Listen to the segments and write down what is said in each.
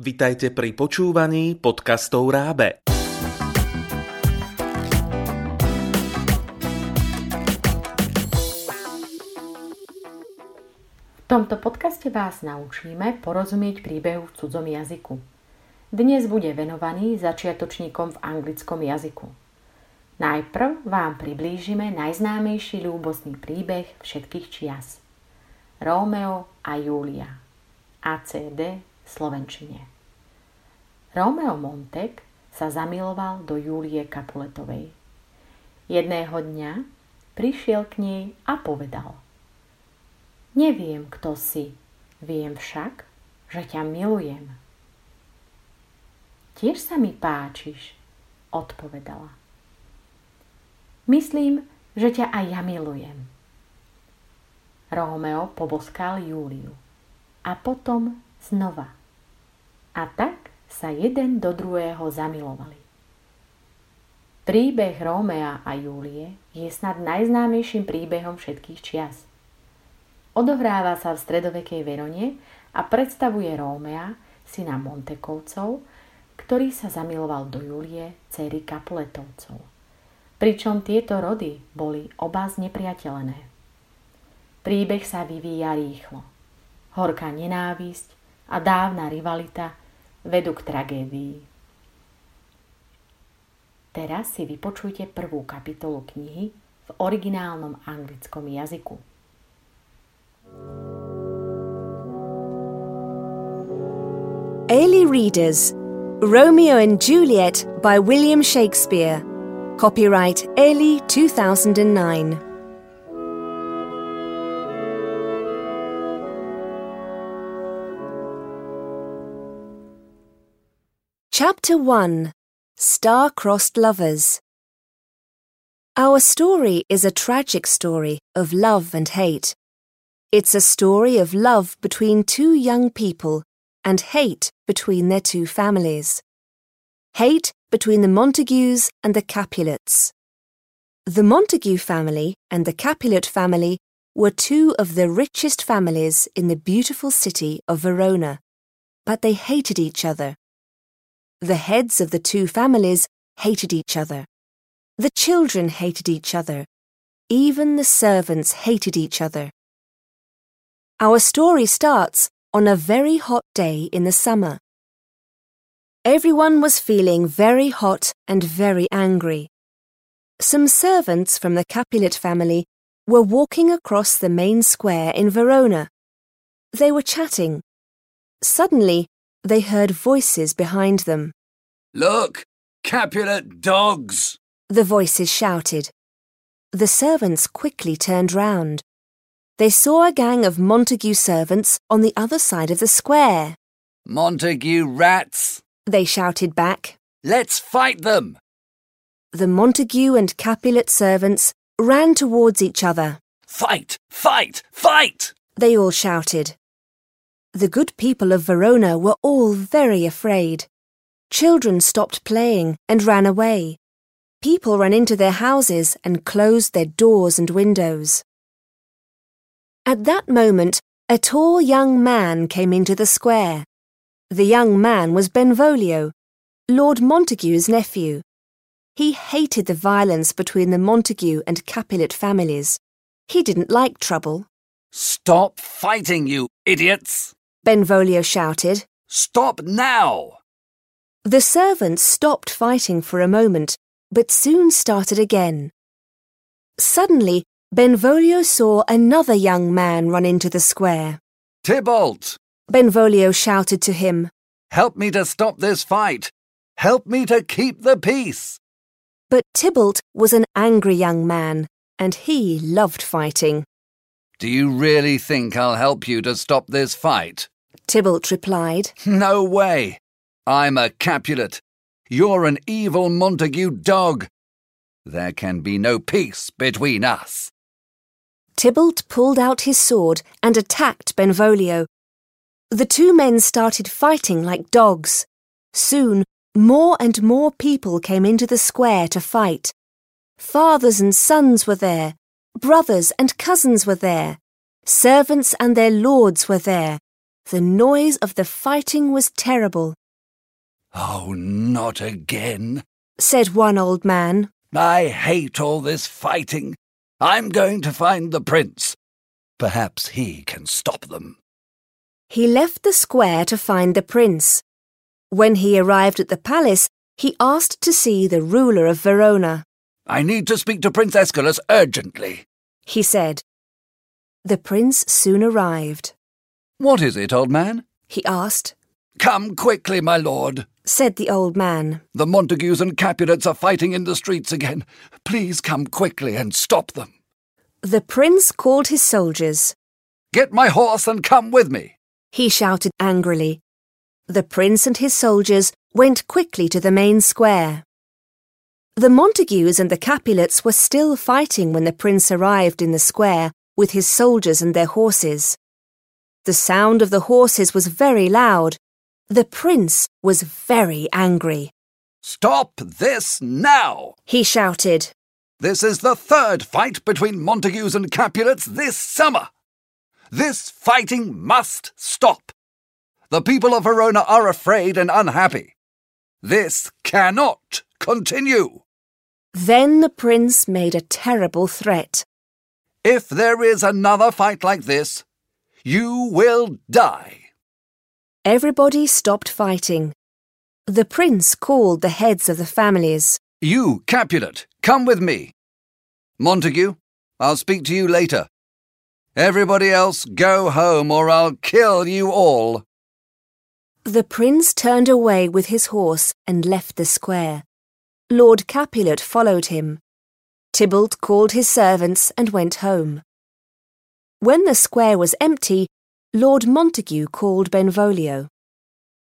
Vitajte pri počúvaní podcastov Rábe. V tomto podcaste vás naučíme porozumieť príbehu v cudzom jazyku. Dnes bude venovaný začiatočníkom v anglickom jazyku. Najprv vám priblížime najznámejší ľúbostný príbeh všetkých čias. Rómeo a Júlia. ACD Slovenčine. Rómeo Montek sa zamiloval do Júlie Kapuletovej. Jedného dňa prišiel k nej a povedal – Neviem, kto si, viem však, že ťa milujem. Tiež sa mi páčiš, odpovedala. Myslím, že ťa aj ja milujem. Rómeo poboskal Júliu a potom znova. A tak sa jeden do druhého zamilovali. Príbeh Rómea a Júlie je snad najznámejším príbehom všetkých čias. Odohráva sa v stredovekej Verone a predstavuje Rómea, syna Montekovcov, ktorý sa zamiloval do Julie, céry Kapuletovcov. Pričom tieto rody boli oba znepriateľené. Príbeh sa vyvíja rýchlo. Horká nenávisť a dávna rivalita vedú k tragédii. Teraz si vypočujte prvú kapitolu knihy v originálnom anglickom jazyku. Ailey Readers Romeo and Juliet by William Shakespeare. Copyright Ailey 2009. Chapter 1 Star-Crossed Lovers Our story is a tragic story of love and hate. It's a story of love between two young people and hate between their two families. Hate between the Montagues and the Capulets. The Montague family and the Capulet family were two of the richest families in the beautiful city of Verona, but they hated each other. The heads of the two families hated each other. The children hated each other. Even the servants hated each other. Our story starts on a very hot day in the summer. Everyone was feeling very hot and very angry. Some servants from the Capulet family were walking across the main square in Verona. They were chatting. Suddenly, they heard voices behind them. Look! Capulet dogs! The voices shouted. The servants quickly turned round they saw a gang of Montague servants on the other side of the square. Montague rats! They shouted back. Let's fight them! The Montague and Capulet servants ran towards each other. Fight! Fight! Fight! They all shouted. The good people of Verona were all very afraid. Children stopped playing and ran away. People ran into their houses and closed their doors and windows. At that moment, a tall young man came into the square. The young man was Benvolio, Lord Montague's nephew. He hated the violence between the Montague and Capulet families. He didn't like trouble. Stop fighting, you idiots! Benvolio shouted. Stop now! The servants stopped fighting for a moment, but soon started again. Suddenly, Benvolio saw another young man run into the square. Tybalt! Benvolio shouted to him. Help me to stop this fight! Help me to keep the peace! But Tybalt was an angry young man, and he loved fighting. Do you really think I'll help you to stop this fight? Tybalt replied. No way! I'm a Capulet. You're an evil Montague dog. There can be no peace between us. Tybalt pulled out his sword and attacked Benvolio. The two men started fighting like dogs. Soon, more and more people came into the square to fight. Fathers and sons were there. Brothers and cousins were there. Servants and their lords were there. The noise of the fighting was terrible, Oh, not again. said one old man. I hate all this fighting. I'm going to find the prince. Perhaps he can stop them. He left the square to find the prince. When he arrived at the palace, he asked to see the ruler of Verona. I need to speak to Prince Escalus urgently. He said. The prince soon arrived. What is it, old man? He asked. Come quickly, my lord. Said the old man. The Montagues and Capulets are fighting in the streets again. Please come quickly and stop them. The prince called his soldiers. Get my horse and come with me. He shouted angrily. The prince and his soldiers went quickly to the main square. The Montagues and the Capulets were still fighting when the prince arrived in the square with his soldiers and their horses. The sound of the horses was very loud. The prince was very angry. Stop this now! He shouted. This is the third fight between Montagues and Capulets this summer. This fighting must stop. The people of Verona are afraid and unhappy. This cannot continue. Then the prince made a terrible threat. If there is another fight like this, you will die. Everybody stopped fighting. The prince called the heads of the families. You, Capulet, come with me. Montague, I'll speak to you later. Everybody else, go home or I'll kill you all. The prince turned away with his horse and left the square. Lord Capulet followed him. Tybalt called his servants and went home. When the square was empty, Lord Montague called Benvolio.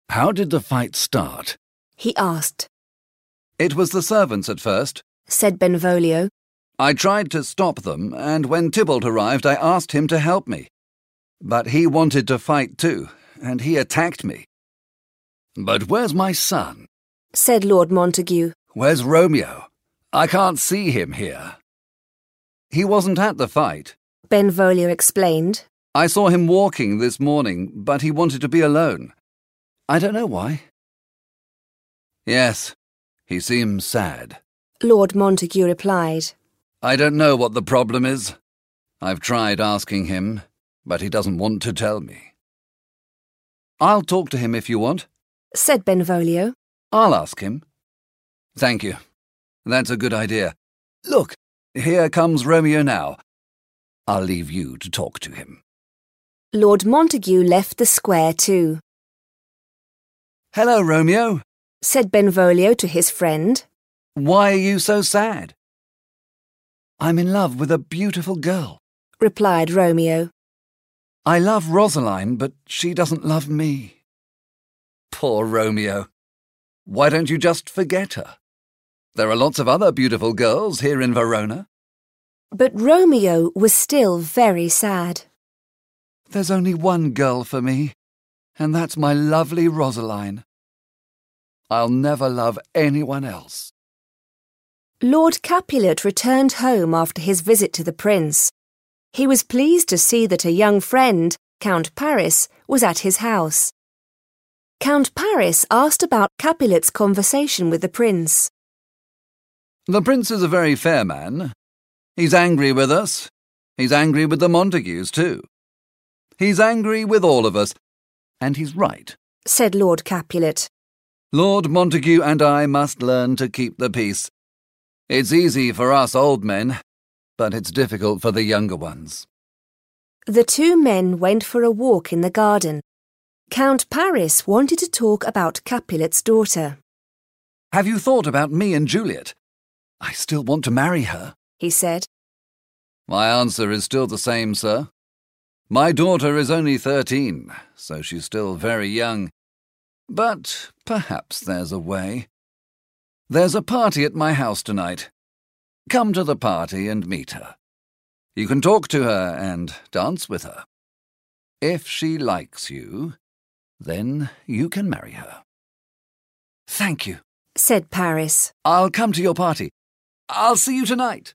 How did the fight start? He asked, It was the servants at first. said Benvolio. I tried to stop them, and when Tybalt arrived, I asked him to help me. But he wanted to fight too, and he attacked me. But where's my son? said Lord Montague. Where's Romeo? I can't see him here. He wasn't at the fight. Benvolio explained. I saw him walking this morning, but he wanted to be alone. I don't know why. Yes, he seems sad. Lord Montague replied. I don't know what the problem is. I've tried asking him, but he doesn't want to tell me. I'll talk to him if you want. Said Benvolio. I'll ask him. Thank you. That's a good idea. Look, here comes Romeo now. I'll leave you to talk to him. Lord Montague left the square too. Hello, Romeo. Said Benvolio to his friend. Why are you so sad? I'm in love with a beautiful girl. Replied Romeo. I love Rosaline, but she doesn't love me. Poor Romeo. Why don't you just forget her? There are lots of other beautiful girls here in Verona. But Romeo was still very sad. There's only one girl for me, and that's my lovely Rosaline. I'll never love anyone else. Lord Capulet returned home after his visit to the prince. He was pleased to see that a young friend, Count Paris, was at his house. Count Paris asked about Capulet's conversation with the prince. The prince is a very fair man. He's angry with us. He's angry with the Montagues, too. He's angry with all of us, and he's right. Said Lord Capulet. Lord Montague and I must learn to keep the peace. It's easy for us old men, but it's difficult for the younger ones. The two men went for a walk in the garden. Count Paris wanted to talk about Capulet's daughter. Have you thought about me and Juliet? I still want to marry her. He said. My answer is still the same, sir. My daughter is only thirteen, so she's still very young. But perhaps there's a way. There's a party at my house tonight. Come to the party and meet her. You can talk to her and dance with her. If she likes you, then you can marry her. Thank you. Said Paris. I'll come to your party. I'll see you tonight.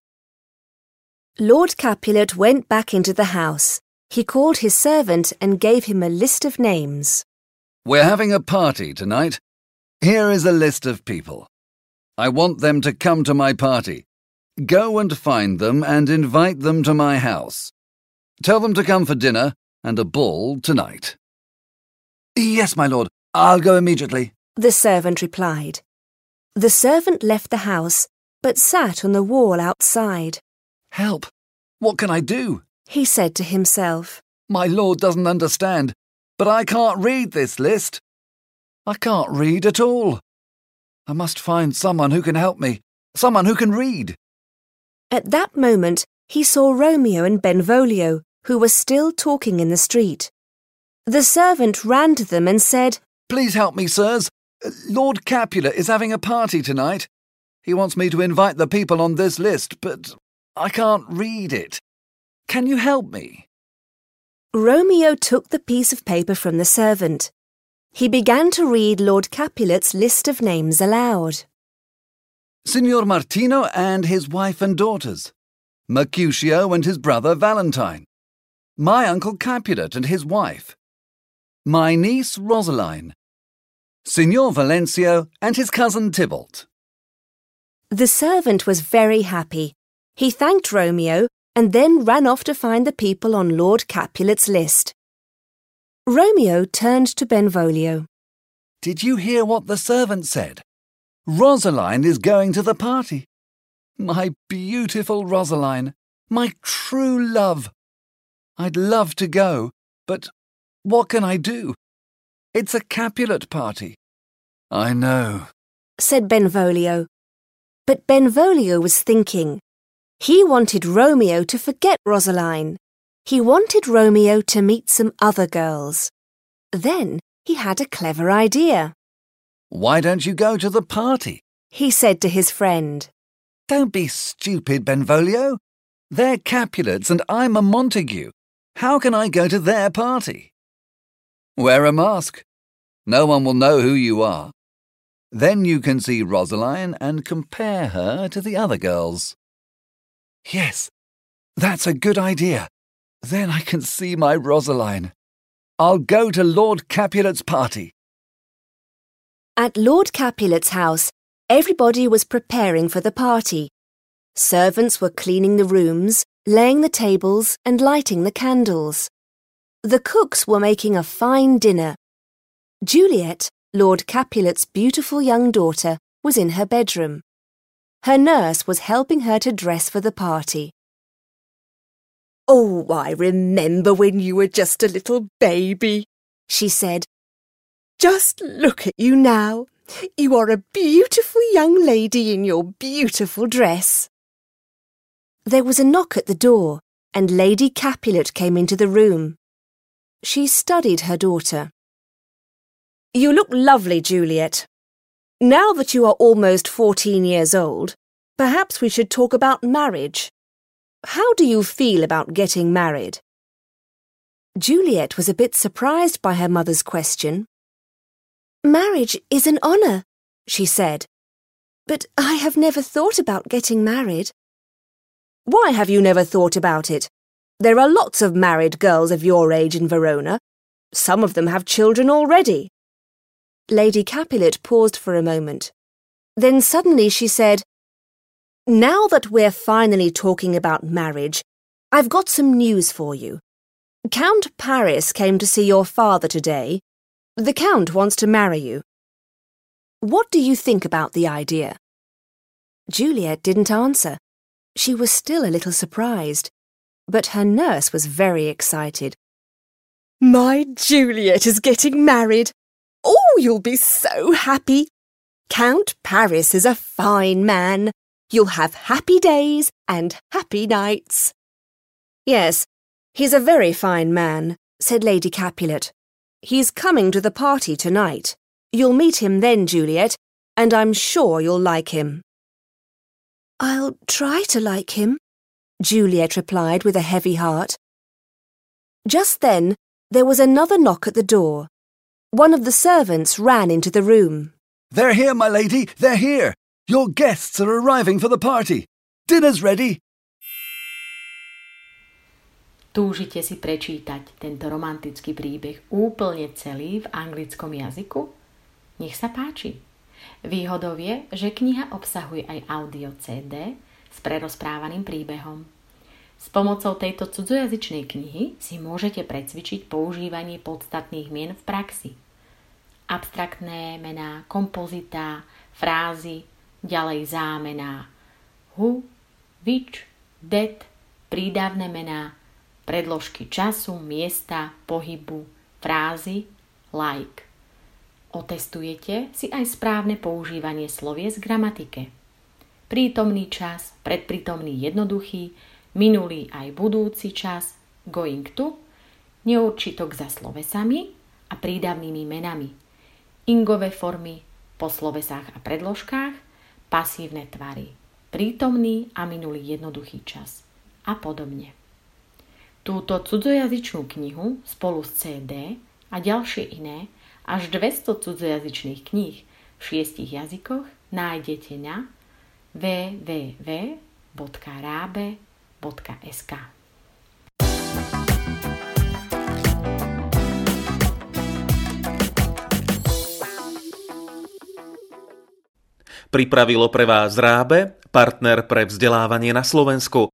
Lord Capulet went back into the house. He called his servant and gave him a list of names. We're having a party tonight. Here is a list of people. I want them to come to my party. Go and find them and invite them to my house. Tell them to come for dinner and a ball tonight. Yes, my lord. I'll go immediately. The servant replied. The servant left the house, but sat on the wall outside. Help! What can I do? He said to himself. My lord doesn't understand, but I can't read this list. I can't read at all. I must find someone who can help me, someone who can read. At that moment, he saw Romeo and Benvolio, who were still talking in the street. The servant ran to them and said, Please help me, sirs. Lord Capulet is having a party tonight. He wants me to invite the people on this list, but I can't read it. Can you help me? Romeo took the piece of paper from the servant. He began to read Lord Capulet's list of names aloud. Signor Martino and his wife and daughters. Mercutio and his brother Valentine. My uncle Capulet and his wife. My niece Rosaline. Signor Valentio and his cousin Tybalt. The servant was very happy. He thanked Romeo and then ran off to find the people on Lord Capulet's list. Romeo turned to Benvolio. Did you hear what the servant said? Rosaline is going to the party. My beautiful Rosaline, my true love. I'd love to go, but what can I do? It's a Capulet party. I know, said Benvolio. But Benvolio was thinking. He wanted Romeo to forget Rosaline. He wanted Romeo to meet some other girls. Then he had a clever idea. Why don't you go to the party? He said to his friend. Don't be stupid, Benvolio. They're Capulets and I'm a Montague. How can I go to their party? Wear a mask. No one will know who you are. Then you can see Rosaline and compare her to the other girls. Yes, that's a good idea. Then I can see my Rosaline. I'll go to Lord Capulet's party. At Lord Capulet's house, everybody was preparing for the party. Servants were cleaning the rooms, laying the tables, and lighting the candles. The cooks were making a fine dinner. Juliet, Lord Capulet's beautiful young daughter, was in her bedroom. Her nurse was helping her to dress for the party. Oh, I remember when you were just a little baby, she said. Just look at you now. You are a beautiful young lady in your beautiful dress. There was a knock at the door, and Lady Capulet came into the room. She studied her daughter. You look lovely, Juliet. Now that you are almost 14 years old, perhaps we should talk about marriage. How do you feel about getting married? Juliet was a bit surprised by her mother's question. Marriage is an honour, she said. But I have never thought about getting married. Why have you never thought about it? There are lots of married girls of your age in Verona. Some of them have children already. Lady Capulet paused for a moment. Then suddenly she said, Now that we're finally talking about marriage, I've got some news for you. Count Paris came to see your father today. The Count wants to marry you. What do you think about the idea? Juliet didn't answer. She was still a little surprised, but her nurse was very excited. My Juliet is getting married. Oh, you'll be so happy. Count Paris is a fine man. You'll have happy days and happy nights. Yes, he's a very fine man, said Lady Capulet. He's coming to the party tonight. You'll meet him then, Juliet, and I'm sure you'll like him. I'll try to like him, Juliet replied with a heavy heart. Just then, there was another knock at the door. One of the servants ran into the room. They're here, my lady, they're here. Your guests are arriving for the party. Dinner's ready. Túžite si prečítať tento romantický príbeh úplne celý v anglickom jazyku? Nech sa páči. Výhodou je, že kniha obsahuje aj audio CD s prerozprávaným príbehom. S pomocou tejto cudzojazyčnej knihy si môžete precvičiť používanie podstatných mien v praxi. Abstraktné mená, kompozita, frázy, ďalej zámená who, which, that, prídavné mená, predložky času, miesta, pohybu, frázy, like. Otestujete si aj správne používanie slovies z gramatike. Prítomný čas, predprítomný jednoduchý, minulý aj budúci čas, going to, neurčitok za slovesami a prídavnými menami, ingové formy po slovesách a predložkách, pasívne tvary, prítomný a minulý jednoduchý čas a podobne. Túto cudzojazyčnú knihu spolu s CD a ďalšie iné až 200 cudzojazyčných kníh v šiestich jazykoch nájdete na www.rabe.sk. Pripravilo pre vás Rábe, partner pre vzdelávanie na Slovensku.